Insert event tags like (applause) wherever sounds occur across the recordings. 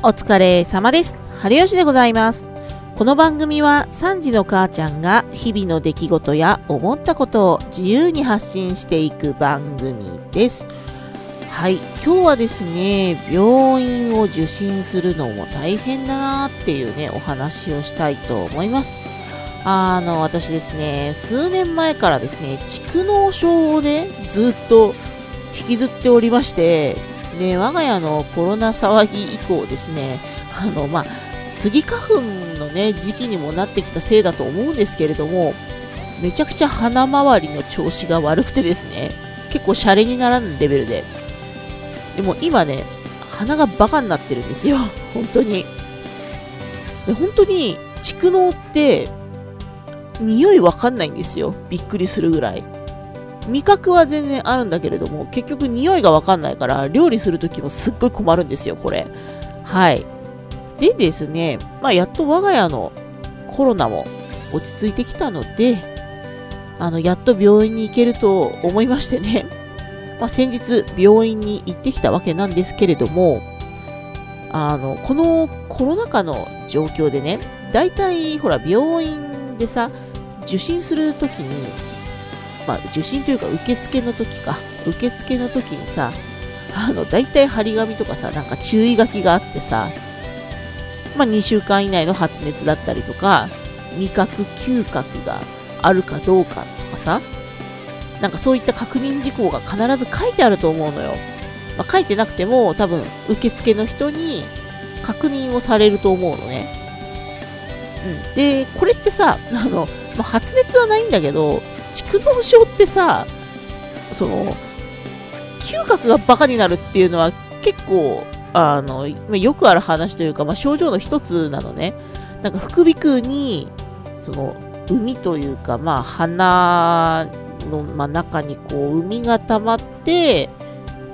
お疲れ様です。春吉でございます。この番組は3時の母ちゃんが日々の出来事や思ったことを自由に発信していく番組です。はい、今日はですね、病院を受診するのも大変だなっていうね、お話をしたいと思います。あの、私ですね、数年前からですね、蓄膿症をね、ずっと引きずっておりまして、で、我が家のコロナ騒ぎ以降ですね、あの、まあ、スギ花粉のね、時期にもなってきたせいだと思うんですけれども、めちゃくちゃ鼻周りの調子が悪くてですね、結構シャレにならぬレベルで。でも今ね、鼻がバカになってるんですよ。(laughs) 本当に。で本当に、蓄膿って、匂いわかんないんですよ。びっくりするぐらい。味覚は全然あるんだけれども、結局匂いがわかんないから、料理するときもすっごい困るんですよ、これ。はい。でですね、まあ、やっと我が家のコロナも落ち着いてきたので、あの、やっと病院に行けると思いましてね、(laughs) まあ、先日病院に行ってきたわけなんですけれども、あの、このコロナ禍の状況でね、大体、ほら、病院でさ、受診するときに、まあ、受診というか受付の時か。受付の時にさ、あの、大体張り紙とかさ、なんか注意書きがあってさ、まあ、2週間以内の発熱だったりとか、味覚、嗅覚があるかどうかとかさ、なんかそういった確認事項が必ず書いてあると思うのよ。まあ、書いてなくても多分受付の人に確認をされると思うのね。うん。で、これってさ、あの、まあ、発熱はないんだけど、蓄膿症ってさ、その、嗅覚がバカになるっていうのは結構、あの、よくある話というか、まあ、症状の一つなのね。なんか副鼻腔に、その、海というか、まあ、鼻の、まあ、中にこう、海が溜まって、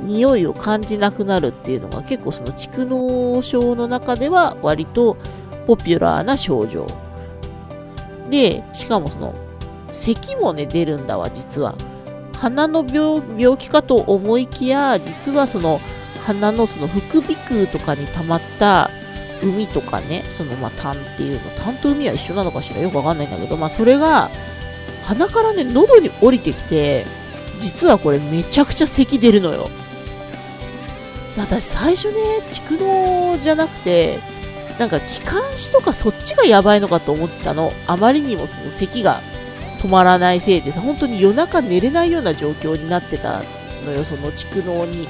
匂いを感じなくなるっていうのが結構その蓄膿症の中では割とポピュラーな症状。で、しかもその、咳もね、出るんだわ、実は。鼻の病気かと思いきや、実はその、鼻のその副鼻腔とかに溜まった海とかね、そのまあ痰っていうの、痰と海は一緒なのかしらよくわかんないんだけど、まあそれが、鼻からね、喉に降りてきて、実はこれめちゃくちゃ咳出るのよ。私最初ね、蓄膿じゃなくて、なんか気管支とかそっちがやばいのかと思ってたの。あまりにもその咳が止まらないせいでさ、本当に夜中寝れないような状況になってたのよ、その蓄膿に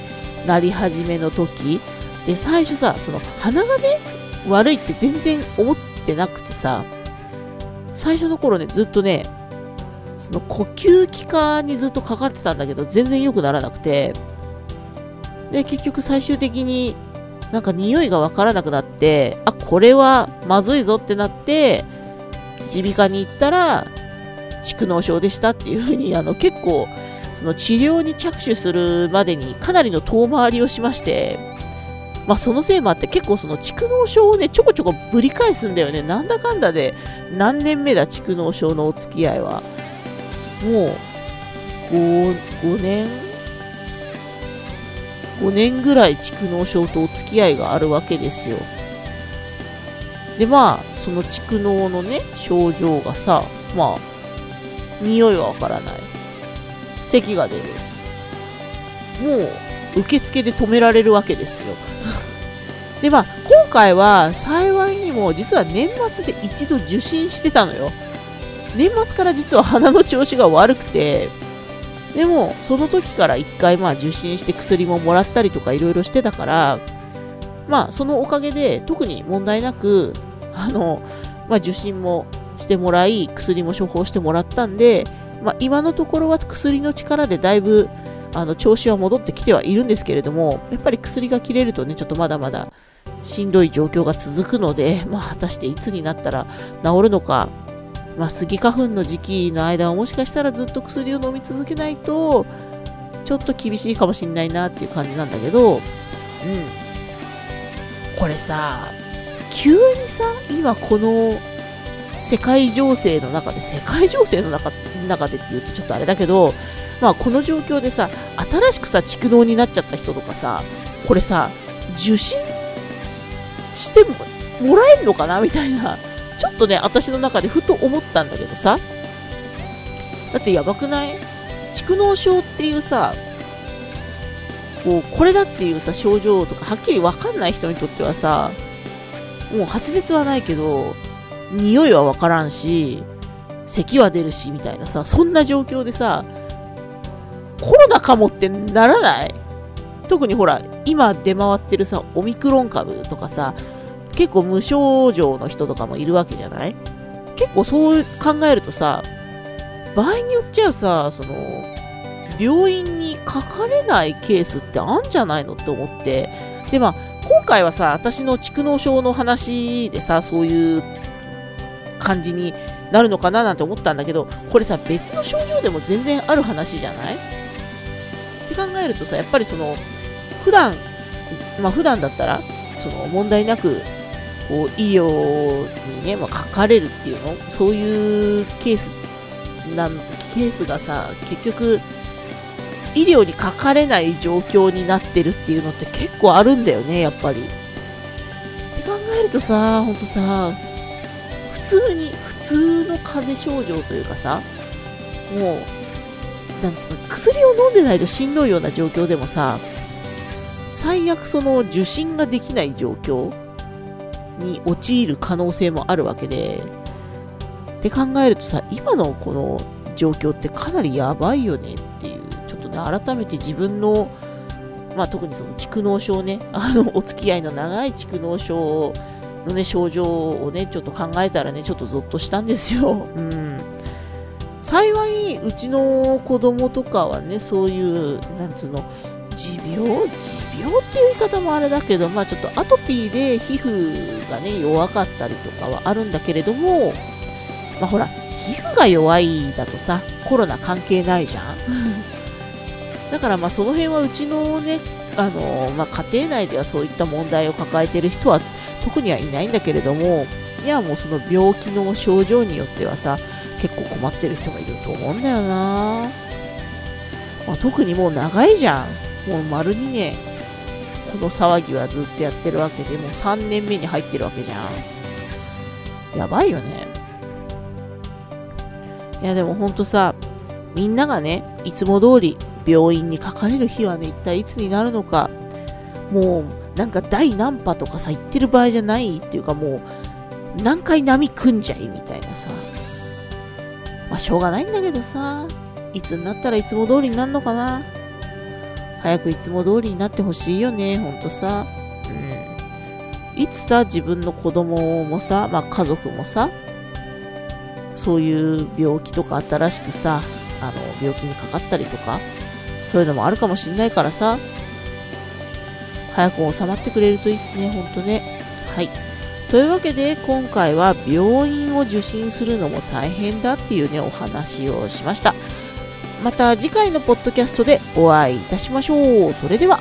なり始めの時。で、最初さ、その鼻がね、悪いって全然思ってなくてさ、最初の頃ね、ずっとね、その呼吸器科にずっとかかってたんだけど、全然良くならなくて、で、結局最終的になんか匂いがわからなくなって、あ、これはまずいぞってなって、耳鼻科に行ったら、蓄膿症でしたっていうふうに、あの、結構、その治療に着手するまでにかなりの遠回りをしまして、まあそのせいもあって結構その蓄膿症をね、ちょこちょこぶり返すんだよね。なんだかんだで何年目だ、蓄膿症のお付き合いは。もう、5、5年 ?5 年ぐらい蓄膿症とお付き合いがあるわけですよ。で、まあ、その蓄膿のね、症状がさ、まあ、匂いはわからない。咳が出る。もう、受付で止められるわけですよ。(laughs) で、まあ、今回は幸いにも、実は年末で一度受診してたのよ。年末から実は鼻の調子が悪くて、でも、その時から一回まあ受診して薬ももらったりとかいろいろしてたから、まあ、そのおかげで特に問題なく、あの、まあ、受診もしてもらい、薬も処方してもらったんで、まあ、今のところは薬の力でだいぶ、あの、調子は戻ってきてはいるんですけれども、やっぱり薬が切れるとね、ちょっとまだまだしんどい状況が続くので、まあ、果たしていつになったら治るのか、まあ、スギ花粉の時期の間はもしかしたらずっと薬を飲み続けないと、ちょっと厳しいかもしんないなっていう感じなんだけど、うん。これさ、急にさ、今この世界情勢の中で、世界情勢の中中でって言うとちょっとあれだけど、まあこの状況でさ、新しくさ、蓄膿になっちゃった人とかさ、これさ、受診してももらえるのかな？みたいな、ちょっとね、私の中でふと思ったんだけどさ。だってやばくない？蓄膿症っていうさ、こう、これだっていうさ、症状とかはっきりわかんない人にとってはさ、もう発熱はないけど、匂いはわからんし、咳は出るし、みたいなさ、そんな状況でさ、コロナかもってならない？特にほら、今出回ってるさ、オミクロン株とかさ、結構無症状の人とかもいるわけじゃない？結構そう考えるとさ、場合によっちゃさ、その、病院にかかれないケースってあんじゃないのって思って。で、まあ、今回はさ、私の蓄膿症の話でさ、そういう感じになるのかななんて思ったんだけど、これさ、別の症状でも全然ある話じゃない？って考えるとさ、やっぱりその、普段、まあ普段だったら、その問題なく、こう、医療にね、まあ、かかれるっていうの？そういうケース、なん、ケースがさ、結局、医療にかかれない状況になってるっていうのって結構あるんだよね、やっぱり。って考えるとさ、ほんとさ、通に、普通の風邪症状というかさ、もう、なんつうの、薬を飲んでないとしんどいような状況でもさ、最悪その受診ができない状況に陥る可能性もあるわけで、って考えるとさ、今のこの状況ってかなりやばいよねっていう、ちょっとね、改めて自分の、まあ特にその蓄膿症ね、あの、お付き合いの長い蓄膿症をのね、症状をね、ちょっと考えたらね、ちょっとゾッとしたんですよ。うん。幸い、うちの子供とかはね、そういう、なんつうの、持病？持病っていう言い方もあれだけど、まあちょっとアトピーで皮膚がね、弱かったりとかはあるんだけれども、まあほら、皮膚が弱いだとさ、コロナ関係ないじゃん (laughs) だからまあその辺はうちのね、あの、まあ家庭内ではそういった問題を抱えている人は特にはいないんだけれども、いやもうその病気の症状によってはさ、結構困ってる人もいると思うんだよな、まあ、特にもう長いじゃん。もう丸2年、この騒ぎはずっとやってるわけで、もう3年目に入ってるわけじゃん。やばいよね。いやでもほんとさ、みんながね、いつも通り病院にかかれる日はね、一体いつになるのか、もうなんか第何波とかさ、言ってる場合じゃないっていうかもう、何回波組んじゃいみたいなさ。まあしょうがないんだけどさ、いつになったらいつも通りになるのかな。早くいつも通りになってほしいよね、ほんとさ。うん。いつさ、自分の子供もさ、まあ家族もさ、そういう病気とか新しくさ、あの、病気にかかったりとか、そういうのもあるかもしんないからさ、早く収まってくれるといいですね、ほんとね。はい。というわけで、今回は病院を受診するのも大変だっていうね、お話をしました。また次回のポッドキャストでお会いいたしましょう。それでは。